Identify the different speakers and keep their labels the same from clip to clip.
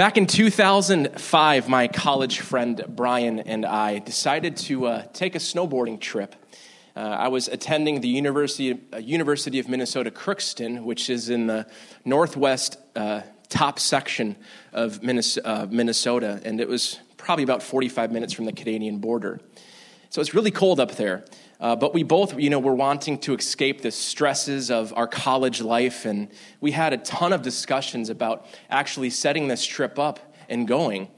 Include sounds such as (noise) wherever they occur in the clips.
Speaker 1: Back in 2005, my college friend Brian and I decided to uh, take a snowboarding trip. Uh, I was attending the University, uh, University of Minnesota Crookston, which is in the northwest uh, top section of uh, Minnesota, and it was probably about 45 minutes from the Canadian border. So it's really cold up there. Uh, but we both, you know, were wanting to escape the stresses of our college life, and we had a ton of discussions about actually setting this trip up and going.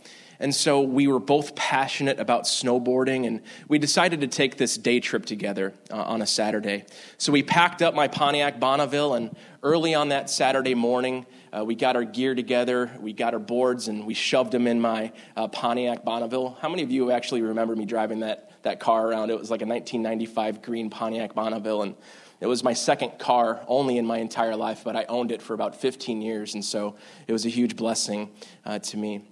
Speaker 1: And so we were both passionate about snowboarding, and we decided to take this day trip together uh, on a Saturday. So we packed up my Pontiac Bonneville, and early on that Saturday morning, uh, we got our gear together, we got our boards, and we shoved them in my uh, Pontiac Bonneville. How many of you actually remember me driving that that car around. It was like a 1995 green Pontiac Bonneville, and it was my second car only in my entire life, but I owned it for about 15 years, and so it was a huge blessing uh, to me.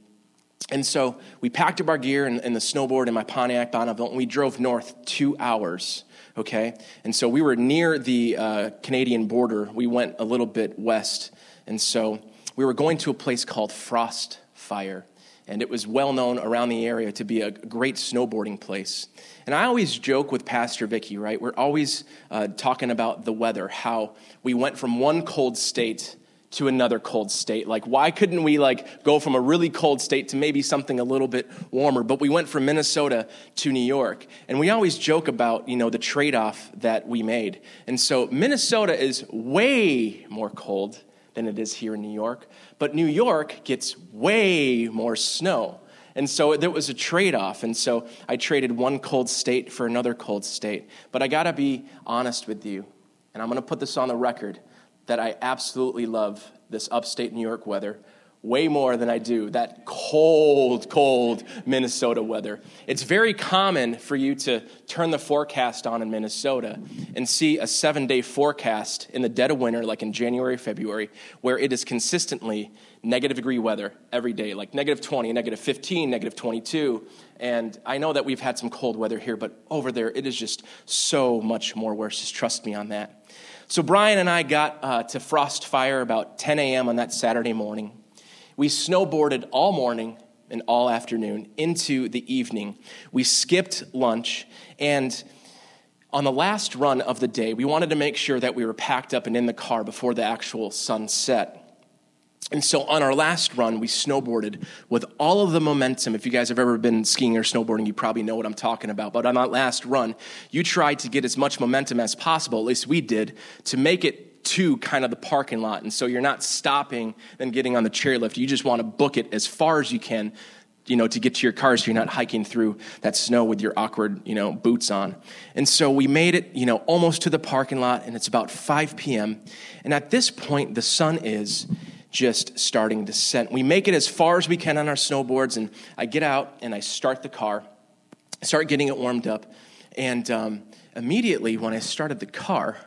Speaker 1: And so we packed up our gear and, and the snowboard in my Pontiac Bonneville, and we drove north two hours okay? And so we were near the uh, Canadian border. We went a little bit west. And so we were going to a place called Frost Fire and it was well known around the area to be a great snowboarding place. And I always joke with Pastor Vicky, right? We're always uh, talking about the weather, how we went from one cold state to another cold state. Like, why couldn't we like go from a really cold state to maybe something a little bit warmer? But we went from Minnesota to New York, and we always joke about you know the trade-off that we made. And so Minnesota is way more cold than it is here in New York. But New York gets way more snow. And so there was a trade off. And so I traded one cold state for another cold state. But I got to be honest with you, and I'm going to put this on the record that I absolutely love this upstate New York weather way more than I do that cold, cold Minnesota weather. It's very common for you to turn the forecast on in Minnesota and see a seven day forecast in the dead of winter, like in January, February, where it is consistently negative degree weather every day, like negative 20, negative 15, negative 22. And I know that we've had some cold weather here, but over there it is just so much more worse. Just trust me on that. So Brian and I got uh, to Frost Fire about 10 a.m. on that Saturday morning. We snowboarded all morning and all afternoon into the evening. We skipped lunch, and on the last run of the day, we wanted to make sure that we were packed up and in the car before the actual sunset. And so on our last run, we snowboarded with all of the momentum. If you guys have ever been skiing or snowboarding, you probably know what I'm talking about. But on that last run, you tried to get as much momentum as possible, at least we did, to make it to kind of the parking lot. And so you're not stopping and getting on the chairlift. You just want to book it as far as you can, you know, to get to your car so you're not hiking through that snow with your awkward, you know, boots on. And so we made it, you know, almost to the parking lot and it's about 5 p.m. And at this point, the sun is just starting to set. We make it as far as we can on our snowboards and I get out and I start the car, start getting it warmed up. And um, immediately when I started the car,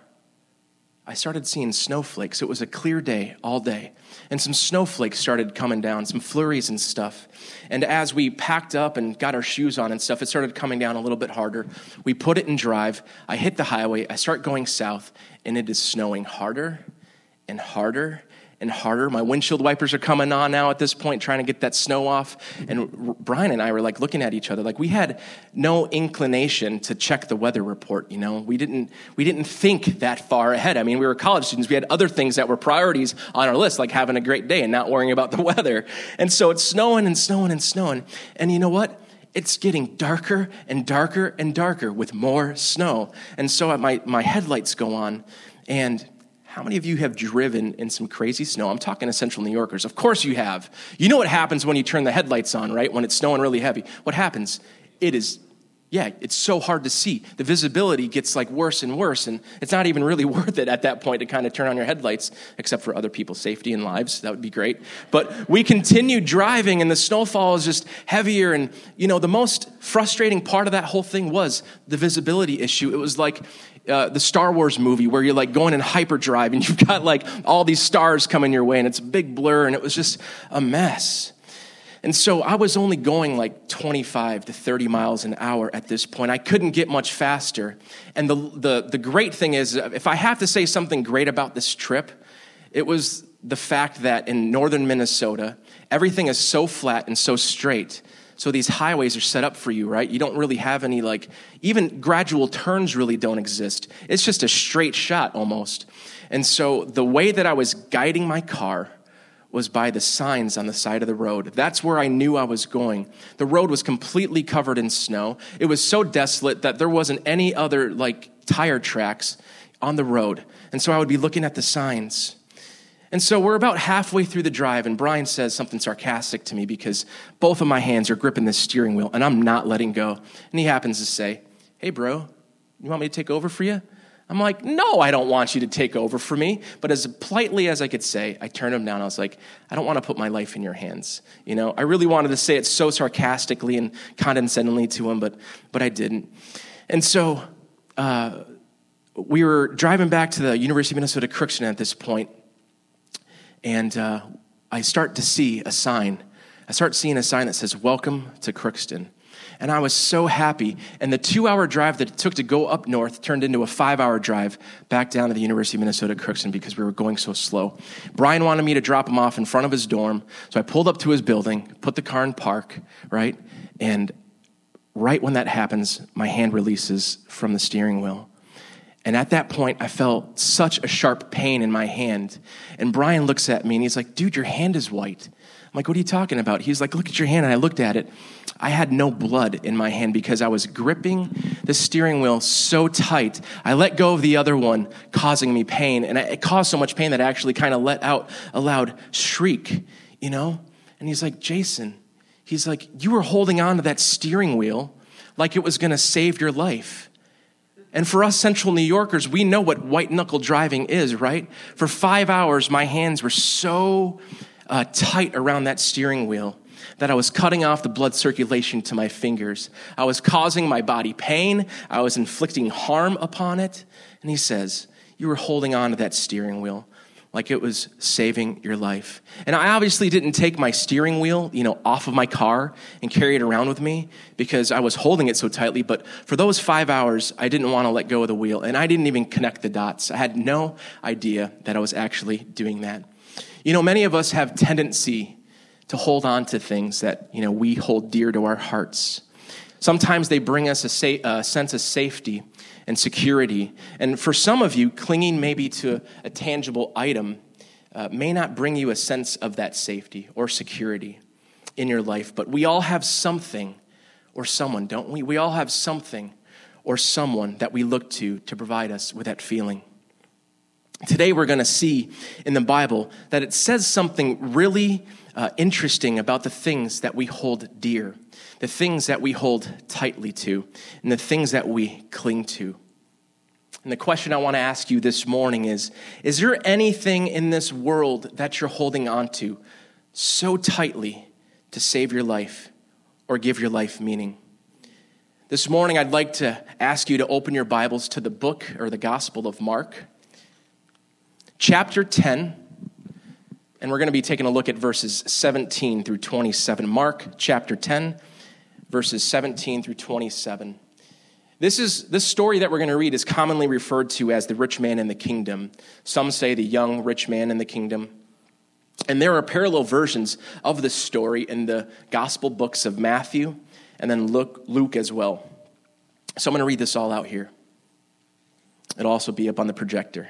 Speaker 1: I started seeing snowflakes. It was a clear day all day. And some snowflakes started coming down, some flurries and stuff. And as we packed up and got our shoes on and stuff, it started coming down a little bit harder. We put it in drive. I hit the highway. I start going south, and it is snowing harder and harder and harder. My windshield wipers are coming on now at this point, trying to get that snow off. And Brian and I were like looking at each other, like we had no inclination to check the weather report. You know, we didn't we didn't think that far ahead. I mean, we were college students. We had other things that were priorities on our list, like having a great day and not worrying about the (laughs) weather. And so it's snowing and snowing and snowing. And you know what? it's getting darker and darker and darker with more snow. And so my, my headlights go on, and how many of you have driven in some crazy snow? I'm talking to central New Yorkers. Of course you have. You know what happens when you turn the headlights on, right? When it's snowing really heavy. What happens? It is, yeah, it's so hard to see. The visibility gets like worse and worse, and it's not even really (laughs) worth it at that point to kind of turn on your headlights, except for other people's safety and lives. That would be great. But we continued driving, and the snowfall is just heavier. And, you know, the most frustrating part of that whole thing was the visibility issue. It was like, uh, the Star Wars movie where you're like going in hyperdrive and you've got like all these stars coming your way and it's a big blur and it was just a mess. And so I was only going like 25 to 30 miles an hour at this point. I couldn't get much faster. And the, the, the great thing is, uh, if I have to say something great about this trip, it was the fact that in northern Minnesota, everything is so flat and so straight. So these highways are set up for you, right? You don't really have any, like, even gradual turns really don't exist. It's just a straight shot almost. And so the way that I was guiding my car was by the signs on the side of the road. That's where I knew I was going. The road was completely covered in snow. It was so desolate that there wasn't any other, like, tire tracks on the road. And so I would be looking at the signs. And so we're about halfway through the drive, and Brian says something sarcastic to me because both of my hands are gripping the steering wheel, and I'm not letting go. And he happens to say, Hey, bro, you want me to take over for you? I'm like, No, I don't want you to take over for me. But as politely as I could say, I turned him down. I was like, I don't want to put my life in your hands. You know, I really wanted to say it so sarcastically and condescendingly to him, but, but I didn't. And so, uh, we were driving back to the University of Minnesota Crookston at this point, and uh, I start to see a sign. I start seeing a sign that says, Welcome to Crookston. And I was so happy. And the two hour drive that it took to go up north turned into a five hour drive back down to the University of Minnesota Crookston because we were going so slow. Brian wanted me to drop him off in front of his dorm. So I pulled up to his building, put the car in park, right? And right when that happens, my hand releases from the steering wheel. And at that point, I felt such a sharp pain in my hand. And Brian looks at me and he's like, dude, your hand is white. I'm like, what are you talking about? He's like, look at your hand. And I looked at it. I had no blood in my hand because I was gripping the steering wheel so tight. I let go of the other one, causing me pain. And it caused so much pain that I actually kind of let out a loud shriek, you know? And he's like, Jason, he's like, you were holding on to that steering wheel like it was going to save your life. And for us central New Yorkers, we know what white knuckle driving is, right? For five hours, my hands were so uh, tight around that steering wheel that I was cutting off the blood circulation to my fingers. I was causing my body pain. I was inflicting harm upon it. And he says, You were holding on to that steering wheel like it was saving your life. And I obviously didn't take my steering wheel, you know, off of my car and carry it around with me because I was holding it so tightly, but for those 5 hours I didn't want to let go of the wheel and I didn't even connect the dots. I had no idea that I was actually doing that. You know, many of us have tendency to hold on to things that, you know, we hold dear to our hearts. Sometimes they bring us a, sa- a sense of safety and security. And for some of you, clinging maybe to a tangible item uh, may not bring you a sense of that safety or security in your life. But we all have something or someone, don't we? We all have something or someone that we look to to provide us with that feeling. Today, we're going to see in the Bible that it says something really uh, interesting about the things that we hold dear the things that we hold tightly to, and the things that we cling to. And the question I want to ask you this morning is Is there anything in this world that you're holding on to so tightly to save your life or give your life meaning? This morning, I'd like to ask you to open your Bibles to the book or the Gospel of Mark, chapter 10. And we're going to be taking a look at verses 17 through 27. Mark chapter 10 verses 17 through 27. This, is, this story that we're going to read is commonly referred to as the rich man in the kingdom. Some say the young rich man in the kingdom. And there are parallel versions of this story in the gospel books of Matthew and then Luke, Luke as well. So I'm going to read this all out here. It'll also be up on the projector.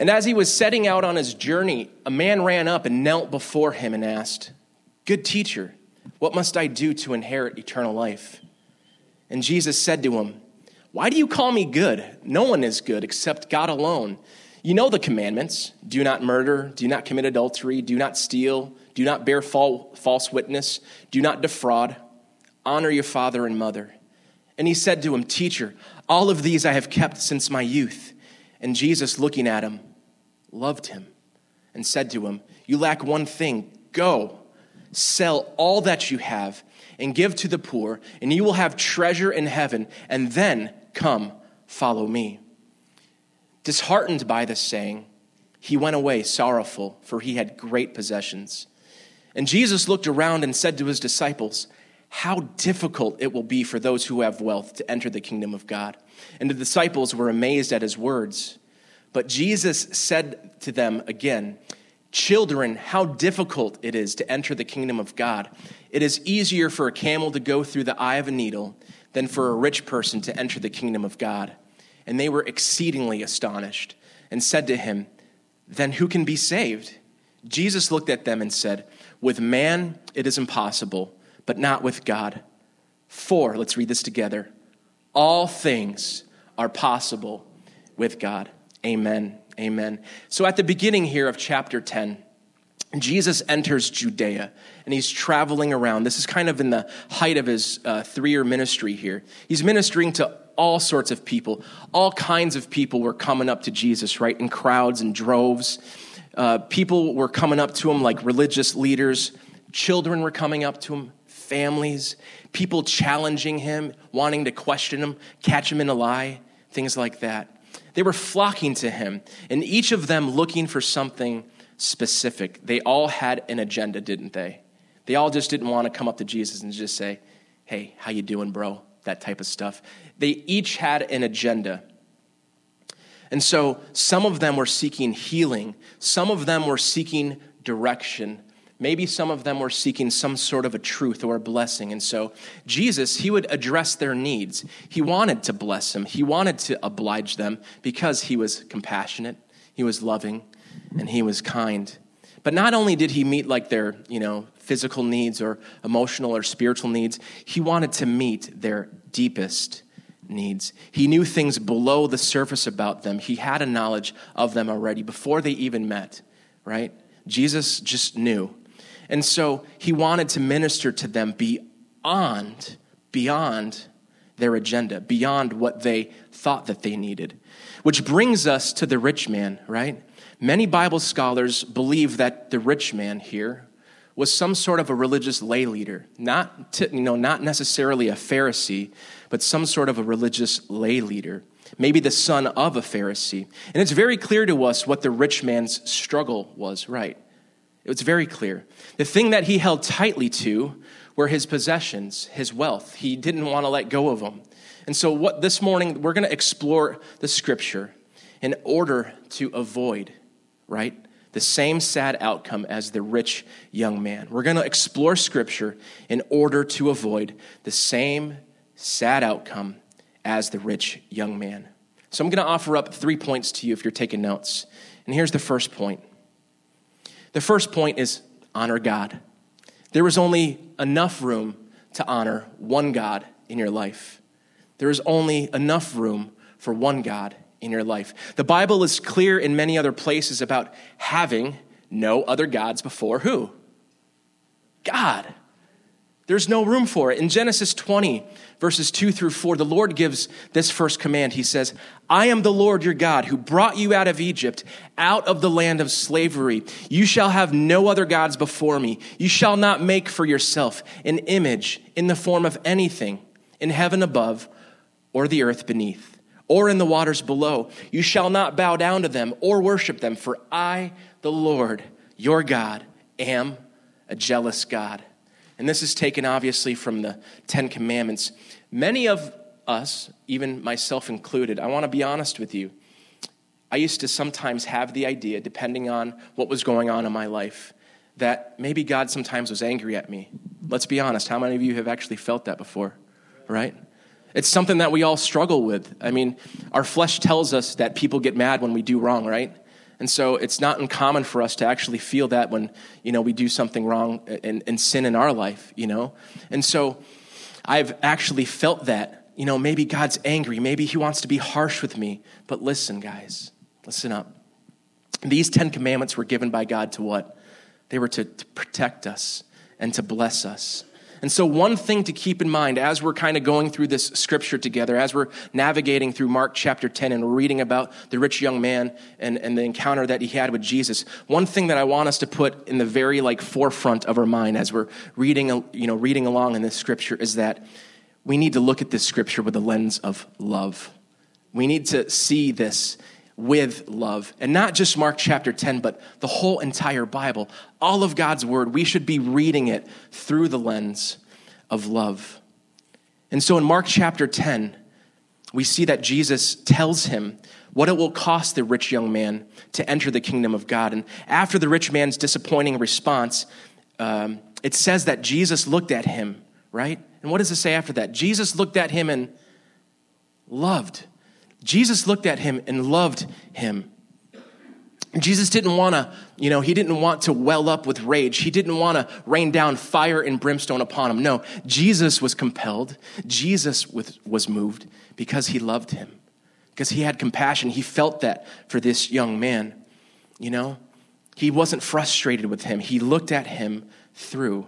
Speaker 1: And as he was setting out on his journey, a man ran up and knelt before him and asked, Good teacher, what must I do to inherit eternal life? And Jesus said to him, Why do you call me good? No one is good except God alone. You know the commandments do not murder, do not commit adultery, do not steal, do not bear false witness, do not defraud, honor your father and mother. And he said to him, Teacher, all of these I have kept since my youth. And Jesus, looking at him, loved him and said to him, You lack one thing. Go Sell all that you have and give to the poor, and you will have treasure in heaven, and then come, follow me. Disheartened by this saying, he went away sorrowful, for he had great possessions. And Jesus looked around and said to his disciples, How difficult it will be for those who have wealth to enter the kingdom of God. And the disciples were amazed at his words. But Jesus said to them again, Children, how difficult it is to enter the kingdom of God. It is easier for a camel to go through the eye of a needle than for a rich person to enter the kingdom of God. And they were exceedingly astonished and said to him, Then who can be saved? Jesus looked at them and said, With man it is impossible, but not with God. For, let's read this together, all things are possible with God. Amen. Amen. So at the beginning here of chapter 10, Jesus enters Judea and he's traveling around. This is kind of in the height of his uh, three year ministry here. He's ministering to all sorts of people. All kinds of people were coming up to Jesus, right, in crowds and droves. Uh, people were coming up to him like religious leaders. Children were coming up to him, families, people challenging him, wanting to question him, catch him in a lie, things like that. They were flocking to him, and each of them looking for something specific. They all had an agenda, didn't they? They all just didn't want to come up to Jesus and just say, "Hey, how you doing, bro?" that type of stuff. They each had an agenda. And so some of them were seeking healing, some of them were seeking direction, Maybe some of them were seeking some sort of a truth or a blessing. And so Jesus, he would address their needs. He wanted to bless them, he wanted to oblige them because he was compassionate, he was loving, and he was kind. But not only did he meet like their, you know, physical needs or emotional or spiritual needs, he wanted to meet their deepest needs. He knew things below the surface about them. He had a knowledge of them already before they even met, right? Jesus just knew. And so he wanted to minister to them beyond, beyond their agenda, beyond what they thought that they needed. Which brings us to the rich man, right? Many Bible scholars believe that the rich man here was some sort of a religious lay leader, not, to, you know, not necessarily a Pharisee, but some sort of a religious lay leader, maybe the son of a Pharisee. And it's very clear to us what the rich man's struggle was, right? It's very clear. The thing that he held tightly to were his possessions, his wealth. He didn't want to let go of them. And so, what this morning, we're going to explore the scripture in order to avoid, right, the same sad outcome as the rich young man. We're going to explore scripture in order to avoid the same sad outcome as the rich young man. So, I'm going to offer up three points to you if you're taking notes. And here's the first point the first point is honor God. There is only enough room to honor one God in your life. There is only enough room for one God in your life. The Bible is clear in many other places about having no other gods before who? God. There's no room for it. In Genesis 20, verses 2 through 4, the Lord gives this first command. He says, I am the Lord your God who brought you out of Egypt, out of the land of slavery. You shall have no other gods before me. You shall not make for yourself an image in the form of anything in heaven above or the earth beneath or in the waters below. You shall not bow down to them or worship them, for I, the Lord your God, am a jealous God and this is taken obviously from the Ten Commandments. Many of us, even myself included, I want to be honest with you. I used to sometimes have the idea, depending on what was going on in my life, that maybe God sometimes was angry at me. Let's be honest. How many of you have actually felt that before? Right? It's something that we all struggle with. I mean, our flesh tells us that people get mad when we do wrong, right? And so it's not uncommon for us to actually feel that when, you know, we do something wrong and, and sin in our life, you know? And so I've actually felt that, you know, maybe God's angry. Maybe he wants to be harsh with me. But listen, guys, listen up. These Ten Commandments were given by God to what? They were to, to protect us and to bless us. And so, one thing to keep in mind as we're kind of going through this scripture together, as we're navigating through Mark chapter 10 and reading about the rich young man and, and the encounter that he had with Jesus, one thing that I want us to put in the very like forefront of our mind as we're reading, you know, reading along in this scripture is that we need to look at this scripture with the lens of love. We need to see this with love. And not just Mark chapter 10, but the whole entire Bible. All of God's word, we should be reading it through the lens of love. And so in Mark chapter 10, we see that Jesus tells him what it will cost the rich young man to enter the kingdom of God. And after the rich man's disappointing response, um, it says that Jesus looked at him, right? And what does it say after that? Jesus looked at him and loved. Jesus looked at him and loved him. Jesus didn't want to, you know, he didn't want to well up with rage. He didn't want to rain down fire and brimstone upon him. No, Jesus was compelled. Jesus was, moved because he loved him, because he had compassion. He felt that for this young man, you know. He wasn't frustrated with him. He looked at him through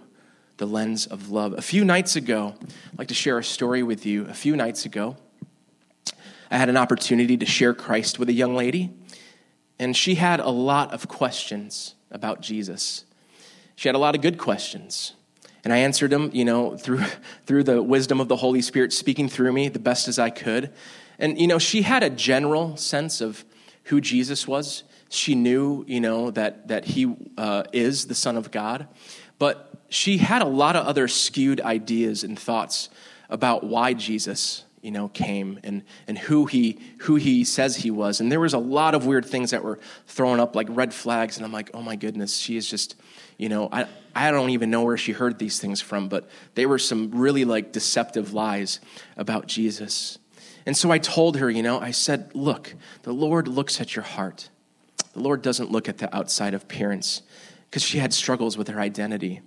Speaker 1: the lens of love. A few nights ago, I'd like to share a story with you. A few nights ago, I had an opportunity to share Christ with a young lady and she had a lot of questions about Jesus. She had a lot of good questions. And I answered them, you know, through, (laughs) through the wisdom of the Holy Spirit speaking through me the best as I could. And, you know, she had a general sense of who Jesus was. She knew, you know, that, that he uh, is the Son of God. But she had a lot of other skewed ideas and thoughts about why Jesus you know, came and, and who, he, who he says he was. And there was a lot of weird things that were thrown up, like red flags. And I'm like, oh my goodness, she is just, you know, I, I don't even know where she heard these things from, but they were some really like deceptive lies about Jesus. And so I told her, you know, I said, look, the Lord looks at your heart. The Lord doesn't look at the outside appearance because she had struggles with her identity.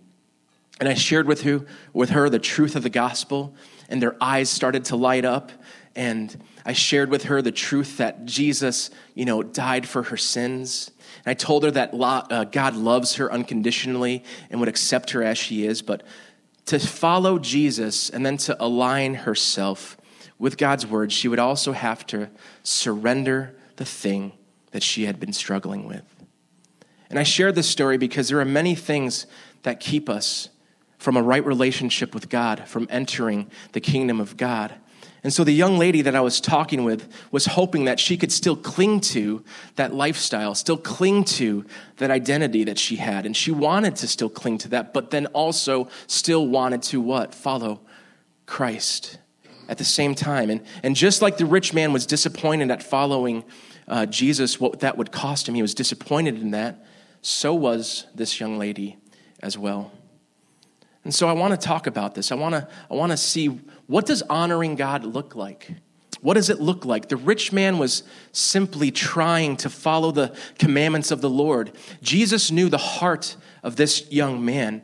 Speaker 1: And I shared with her, with her the truth of the gospel and their eyes started to light up. And I shared with her the truth that Jesus, you know, died for her sins. And I told her that uh, God loves her unconditionally and would accept her as she is. But to follow Jesus and then to align herself with God's word, she would also have to surrender the thing that she had been struggling with. And I share this story because there are many things that keep us from a right relationship with God, from entering the kingdom of God. And so the young lady that I was talking with was hoping that she could still cling to that lifestyle, still cling to that identity that she had. And she wanted to still cling to that, but then also still wanted to what? Follow Christ at the same time. And, and just like the rich man was disappointed at following uh, Jesus, what that would cost him, he was disappointed in that, so was this young lady as well. And so I want to talk about this. I want to, I want to see what does honoring God look like? What does it look like? The rich man was simply trying to follow the commandments of the Lord. Jesus knew the heart of this young man.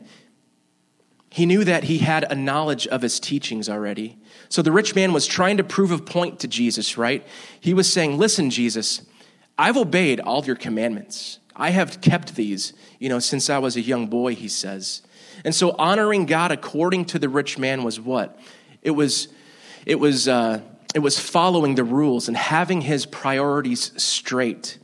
Speaker 1: He knew that he had a knowledge of his teachings already. So the rich man was trying to prove a point to Jesus, right? He was saying, Listen, Jesus, I've obeyed all your commandments. I have kept these, you know, since I was a young boy, he says. And so honoring God according to the rich man was what? It was, it was, uh, it was following the rules and having his priorities straight.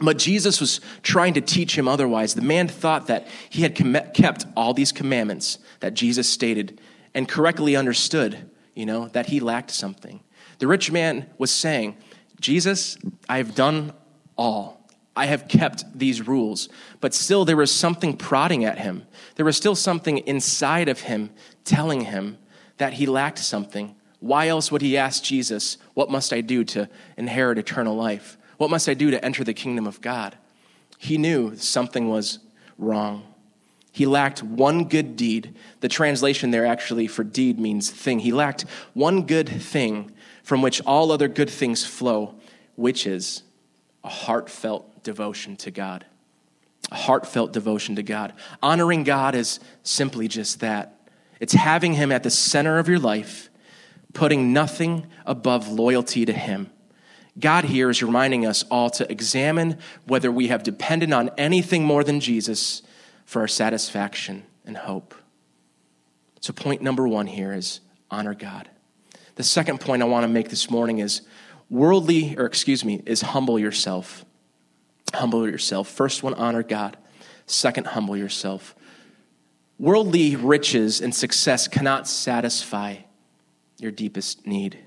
Speaker 1: But Jesus was trying to teach him otherwise. The man thought that he had kept all these commandments that Jesus stated and correctly understood, you know, that he lacked something. The rich man was saying, Jesus, I have done all. I have kept these rules. But still, there was something prodding at him. There was still something inside of him telling him that he lacked something. Why else would he ask Jesus, What must I do to inherit eternal life? What must I do to enter the kingdom of God? He knew something was wrong. He lacked one good deed. The translation there actually for deed means thing. He lacked one good thing from which all other good things flow, which is a heartfelt devotion to God. A heartfelt devotion to God. Honoring God is simply just that it's having Him at the center of your life, putting nothing above loyalty to Him. God here is reminding us all to examine whether we have depended on anything more than Jesus for our satisfaction and hope. So, point number one here is honor God. The second point I want to make this morning is worldly, or excuse me, is humble yourself. Humble yourself. First one, honor God. Second, humble yourself. Worldly riches and success cannot satisfy your deepest need,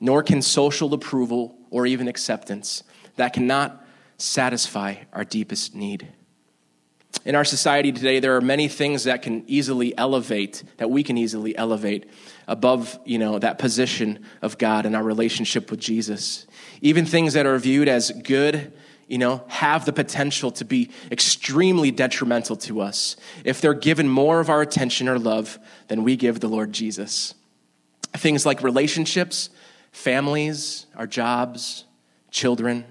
Speaker 1: nor can social approval or even acceptance. That cannot satisfy our deepest need. In our society today, there are many things that can easily elevate, that we can easily elevate above, you know, that position of God and our relationship with Jesus. Even things that are viewed as good, you know, have the potential to be extremely detrimental to us if they're given more of our attention or love than we give the Lord Jesus. Things like relationships, families, our jobs, children,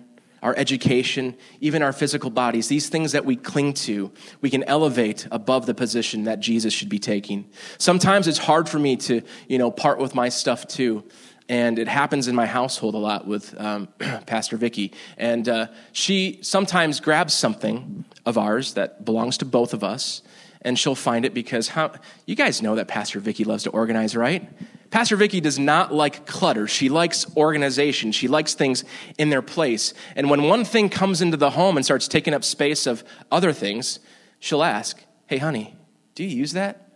Speaker 1: our education, even our physical bodies, these things that we cling to, we can elevate above the position that Jesus should be taking. Sometimes it's hard for me to, you know, part with my stuff too. And it happens in my household a lot with um, (clears throat) Pastor Vicky. And uh, she sometimes grabs something of ours that belongs to both of us, and she'll find it because how you guys know that Pastor Vicky loves to organize, right? Pastor Vicky does not like clutter. She likes organization. She likes things in their place. And when one thing comes into the home and starts taking up space of other things, she'll ask, Hey, honey, do you use that?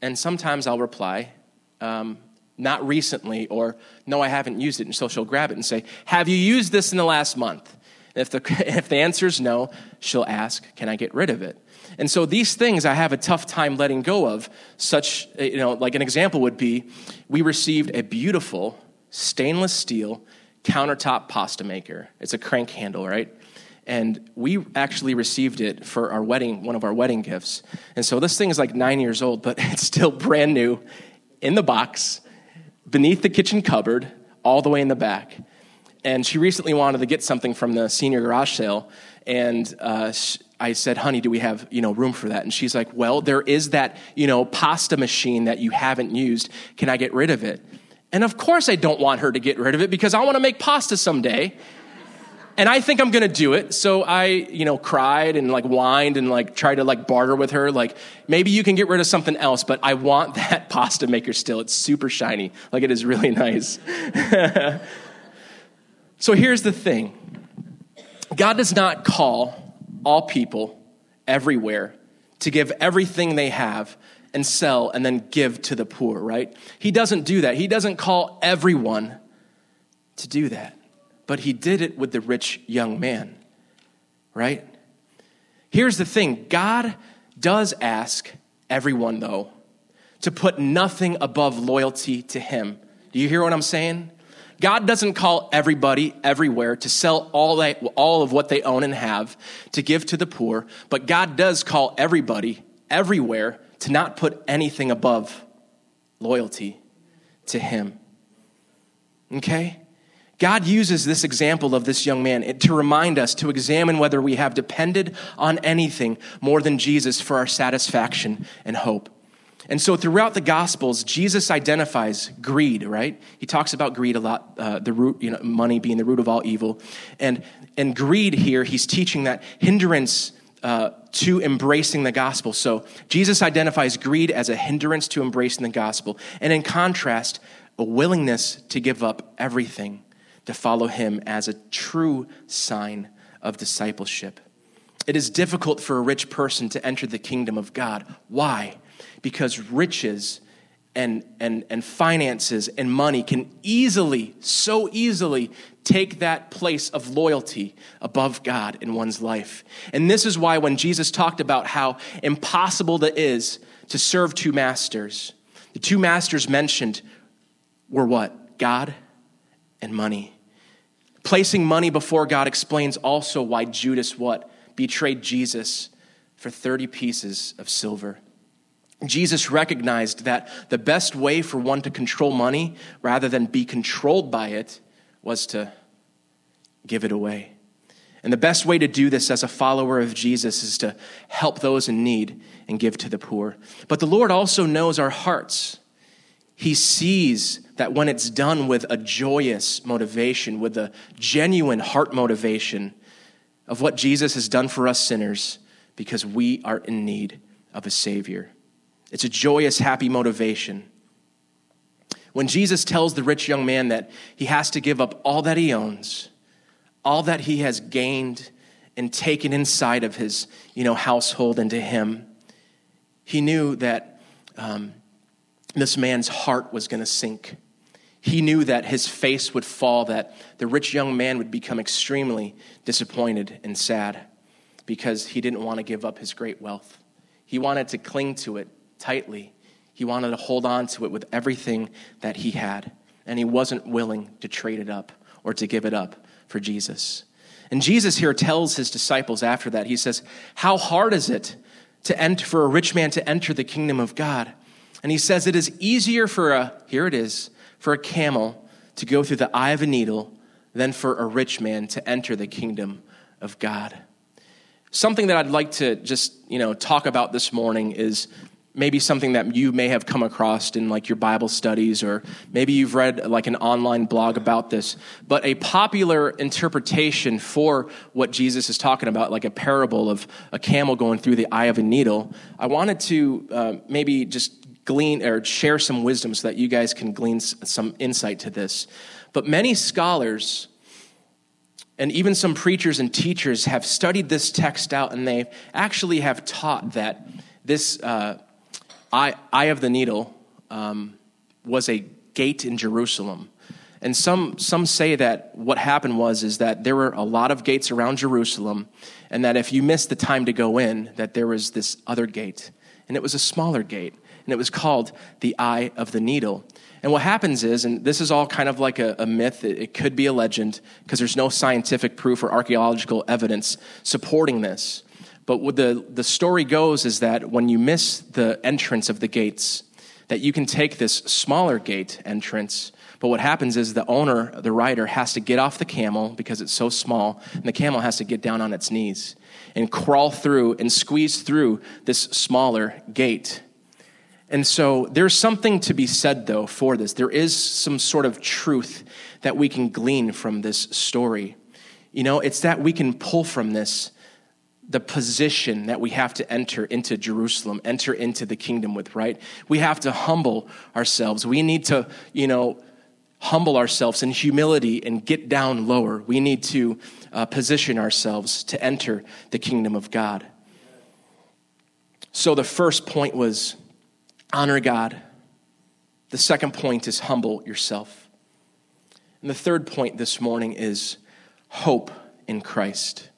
Speaker 1: And sometimes I'll reply, um, Not recently, or No, I haven't used it. And so she'll grab it and say, Have you used this in the last month? And if the, (laughs) if the answer is no, she'll ask, Can I get rid of it? And so these things I have a tough time letting go of. Such, eh, you know, like an example would be we received a beautiful stainless steel countertop pasta maker. It's a crank handle, right? And we actually received it for our wedding, one of our wedding gifts. And so this thing is like nine years old, but (laughs) it's still brand new in the box, beneath the kitchen cupboard, all the way in the back. And she recently wanted to get something from the senior garage sale, and uh, I said, honey, do we have, you know, room for that? And she's like, well, there is that, you know, pasta machine that you haven't used. Can I get rid of it? And of course I don't want her to get rid of it because I want to make pasta someday. And I think I'm to do it. So I, you know, cried and like whined and like tried to like barter with her. Like, maybe you can get rid of something else, but I want (laughs) that pasta maker still. It's super shiny. Like, it is really (laughs) nice. so here's the thing God does not call all people everywhere to give everything they have and sell and then give to the poor, right? He doesn't do that. He doesn't call everyone to do that. But he did it with the rich young man, right? Here's the thing God does ask everyone, though, to put nothing above loyalty to him. Do you hear what I'm saying? God doesn't call everybody everywhere to sell all, all of what they own and have to give to the poor, but God does call everybody everywhere to not put anything above loyalty to Him. Okay? God uses this example of this young man to remind us to examine whether we have depended on anything more than Jesus for our satisfaction and hope. And so throughout the Gospels, Jesus identifies greed, right? He talks about greed a lot, uh, the root, you know, money being the root of all evil. And, and greed here, he's teaching that hindrance uh, to embracing the gospel. So Jesus identifies greed as a hindrance to embracing the gospel. And in contrast, a willingness to give up everything to follow him as a true sign of discipleship. It is difficult for a rich person to enter the kingdom of God. Why? because riches and, and, and finances and money can easily, so easily, take that place of loyalty above God in one's life. And this is why when Jesus talked about how impossible it is to serve two masters, the two masters mentioned were what? God and money. Placing money before God explains also why Judas what? Betrayed Jesus for 30 pieces of silver. Jesus recognized that the best way for one to control money rather than be controlled by it was to give it away. And the best way to do this as a follower of Jesus is to help those in need and give to the poor. But the Lord also knows our hearts. He sees that when it's done with a joyous motivation, with a genuine heart motivation of what Jesus has done for us sinners, because we are in need of a Savior. It's a joyous, happy motivation. When Jesus tells the rich young man that he has to give up all that he owns, all that he has gained and taken inside of his you know, household into him, he knew that um, this man's heart was going to sink. He knew that his face would fall, that the rich young man would become extremely disappointed and sad. because he didn't want to give up his great wealth. He wanted to cling to it tightly. He wanted to hold on to it with everything that he had, and he wasn't willing to trade it up or to give it up for Jesus. And Jesus here tells his disciples after that, he says, How hard is it to enter, for a rich man to enter the kingdom of God? And he says, It is easier for a, here it is, for a camel to go through the eye of a needle than for a rich man to enter the kingdom of God. Something that I'd like to just, you know, talk about this morning is maybe something that you may have come across in like your bible studies or maybe you've read like an online blog about this but a popular interpretation for what jesus is talking about like a parable of a camel going through the eye of a needle i wanted to uh, maybe just glean or share some wisdom so that you guys can glean some insight to this but many scholars and even some preachers and teachers have studied this text out and they actually have taught that this uh, eye, eye of the needle um, was a gate in Jerusalem. And some, some say that what happened was is that there were a lot of gates around Jerusalem, and that if you missed the time to go in, that there was this other gate. And it was a smaller gate, and it was called the Eye of the Needle. And what happens is, and this is all kind of like a, a myth, it, it could be a legend, because there's no scientific proof or archaeological evidence supporting this. But the, the story goes is that when you miss the entrance of the gates, that you can take this smaller gate entrance. But what happens is the owner, the rider, has to get off the camel because it's so small, and the camel has to get down on its knees and crawl through and squeeze through this smaller gate. And so there's something to be said, though, for this. There is some sort of truth that we can glean from this story. You know, it's that we can pull from this the position that we have to enter into Jerusalem, enter into the kingdom with, right? We have to humble ourselves. We need to, you know, humble ourselves in humility and get down lower. We need to uh, position ourselves to enter the kingdom of God. So the first point was honor God. The second point is humble yourself. And the third point this morning is hope in Christ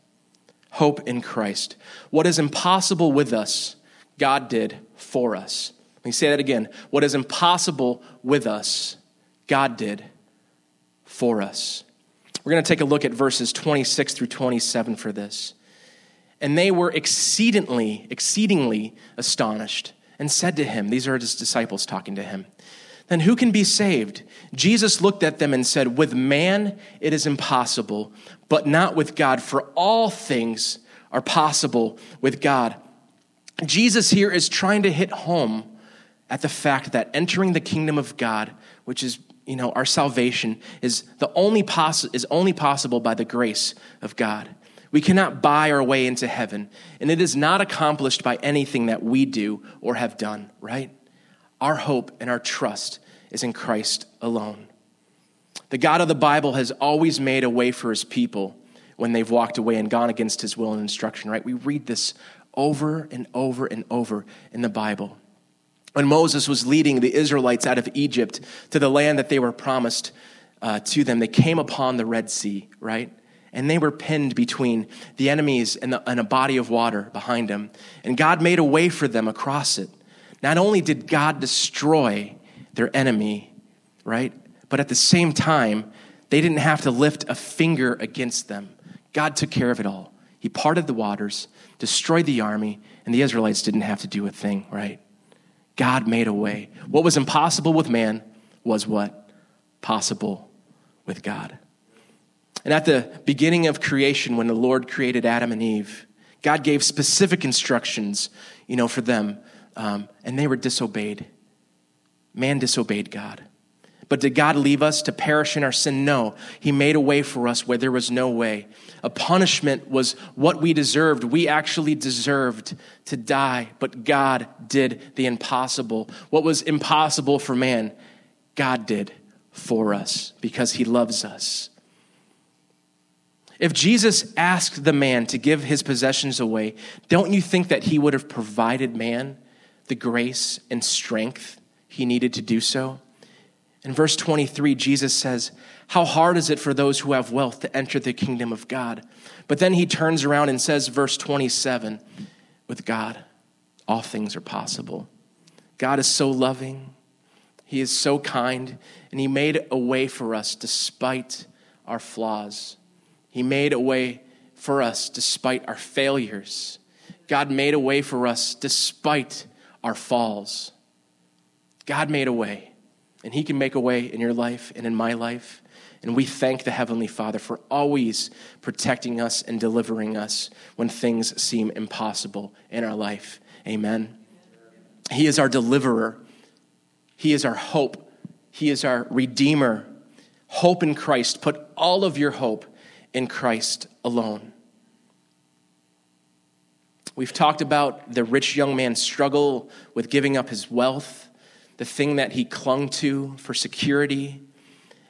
Speaker 1: hope in Christ. What is impossible with us, God did for us. Let me say that again. What is impossible with us, God did for us. We're going to take a look at verses 26 through 27 for this. And they were exceedingly, exceedingly astonished and said to him, These are his disciples talking to him, then who can be saved? Jesus looked at them and said, With man it is impossible, but not with God, for all things are possible with God. Jesus here is trying to hit home at the fact that entering the kingdom of God, which is you know our salvation, is the only poss- is only possible by the grace of God. We cannot buy our way into heaven, and it is not accomplished by anything that we do or have done, right? Our hope and our trust is in Christ alone. The God of the Bible has always made a way for his people when they've walked away and gone against his will and instruction, right? We read this over and over and over in the Bible. When Moses was leading the Israelites out of Egypt to the land that they were promised uh, to them, they came upon the Red Sea, right? And they were pinned between the enemies and, the, and a body of water behind them. And God made a way for them across it. Not only did God destroy their enemy, right? But at the same time, they didn't have to lift a finger against them. God took care of it all. He parted the waters, destroyed the army, and the Israelites didn't have to do a thing, right? God made a way. What was impossible with man was what? Possible with God. And at the beginning of creation, when the Lord created Adam and Eve, God gave specific instructions, you know, for them um, and they were disobeyed. Man disobeyed God. But did God leave us to perish in our sin? No. He made a way for us where there was no way. A punishment was what we deserved. We actually deserved to die, but God did the impossible. What was impossible for man, God did for us because he loves us. If Jesus asked the man to give his possessions away, don't you think that he would have provided man the grace and strength he needed to do so. In verse 23, Jesus says, How hard is it for those who have wealth to enter the kingdom of God? But then he turns around and says, verse 27, with God, all things are possible. God is so loving, He is so kind, and He made a way for us despite our flaws. He made a way for us despite our failures. God made a way for us despite our falls. God made a way. And He can make a way in your life and in my life. And we thank the Heavenly Father for always protecting us and delivering us when things seem impossible in our life. Amen. He is our deliverer, He is our hope, He is our redeemer. Hope in Christ. Put all of your hope in Christ alone. We've talked about the rich young man's struggle with giving up his wealth the thing that he clung to for security,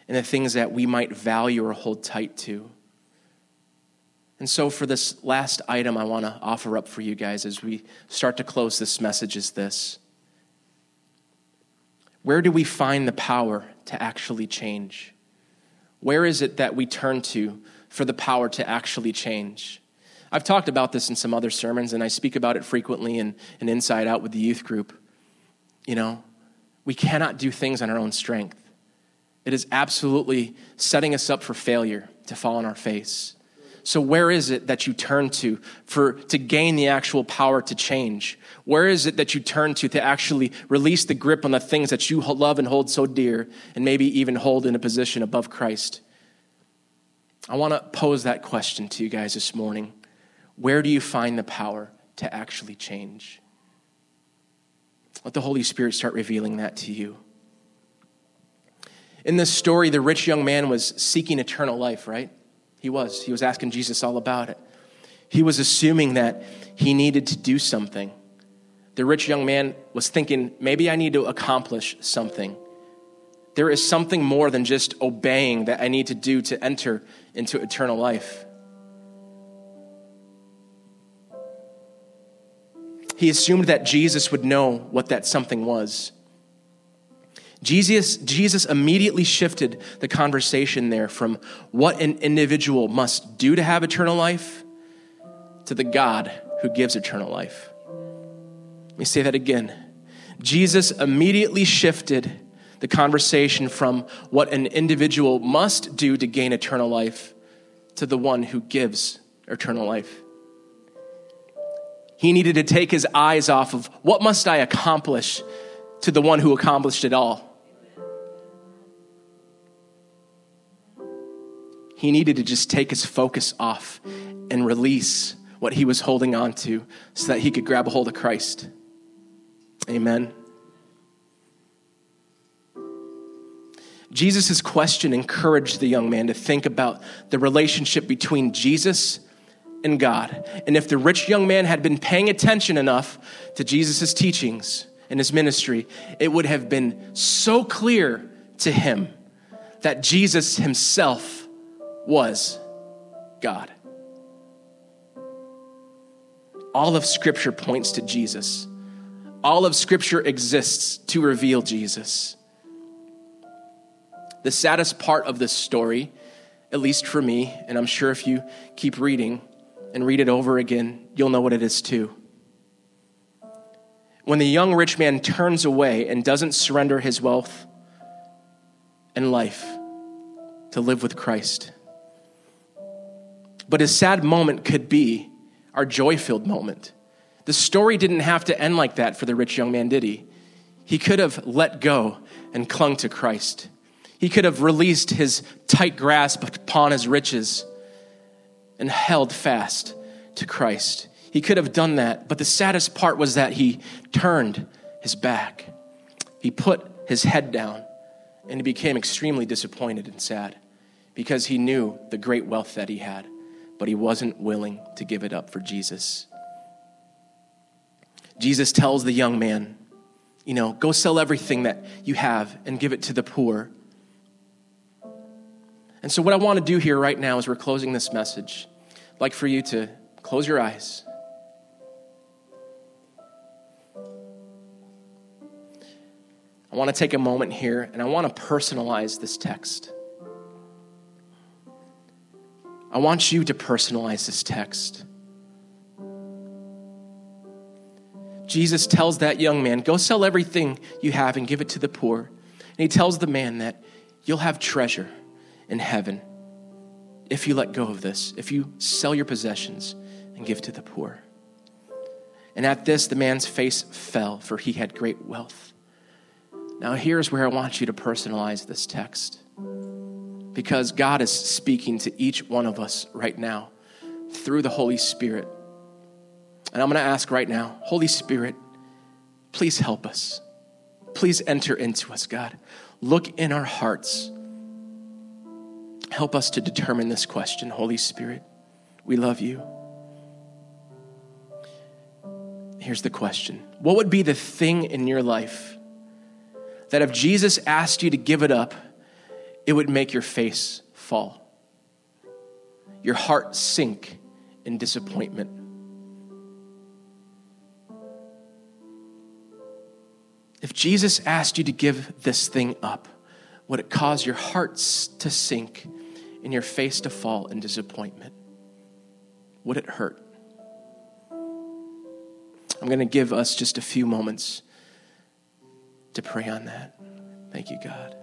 Speaker 1: and the things that we might value or hold tight to. And so, for this last item I want to offer up for you guys as we start to close this message is this Where do we find the power to actually change? Where is it that we turn to for the power to actually change? I've talked about this in some other sermons, and I speak about it frequently in, in Inside Out with the youth group. You know, we cannot do things on our own strength. It is absolutely setting us up for failure to fall on our face. So where is it that you turn to for to gain the actual power to change? Where is it that you turn to to actually release the grip on the things that you love and hold so dear and maybe even hold in a position above Christ? I want to pose that question to you guys this morning. Where do you find the power to actually change? Let the Holy Spirit start revealing that to you. In this story, the rich young man was seeking eternal life, right? He was. He was asking Jesus all about it. He was assuming that he needed to do something. The rich young man was thinking, maybe I need to accomplish something. There is something more than just obeying that I need to do to enter into eternal life. he assumed that Jesus would know what that something was. Jesus, Jesus immediately shifted the conversation there from what an individual must do to have eternal life to the God who gives eternal life. Let me say that again. Jesus immediately shifted the conversation from what an individual must do to gain eternal life to the one who gives eternal life. He needed to take his eyes off of what must I accomplish to the one who accomplished it all. He needed to just take his focus off and release what he was holding on to so that he could grab a hold of Christ. Amen. Jesus' question encouraged the young man to think about the relationship between Jesus and God. And if the rich young man had been paying attention enough to Jesus' teachings and his ministry, it would have been so clear to him that Jesus himself was God. All of Scripture points to Jesus. All of Scripture exists to reveal Jesus. The saddest part of this story, at least for me, and I'm sure if you keep reading, and read it over again, you'll know what it is too. When the young rich man turns away and doesn't surrender his wealth and life to live with Christ. But his sad moment could be our joy filled moment. The story didn't have to end like that for the rich young man, did he? He could have let go and clung to Christ. He could have released his tight grasp upon his riches and held fast to Christ. He could have done that, but the saddest part was that he turned his back. He put his head down and he became extremely disappointed and sad because he knew the great wealth that he had, but he wasn't willing to give it up for Jesus. Jesus tells the young man, you know, go sell everything that you have and give it to the poor. And so, what I want to do here right now as we're closing this message, I'd like for you to close your eyes. I I want to take a moment here and I want to personalize this text. I want you to personalize this text. Jesus tells that young man, Go sell everything you have and give it to the poor. And he tells the man that you'll have treasure in heaven if you let go of this, if you sell your possessions and give to the poor. And at this, the man's face fell, for he had great wealth. Now, here's where I want you to personalize this text because God is speaking to each one of us right now through the Holy Spirit. And I'm going to ask right now, Holy Spirit, please help us. Please enter into us, God. Look in our hearts. Help us to determine this question, Holy Spirit. We love you. Here's the question What would be the thing in your life that if Jesus asked you to give it up, it would make your face fall? Your heart sink in disappointment? If Jesus asked you to give this thing up, would it cause your hearts to sink and your face to fall in disappointment? Would it hurt? I'm going to give us just a few moments to pray on that. Thank you, God.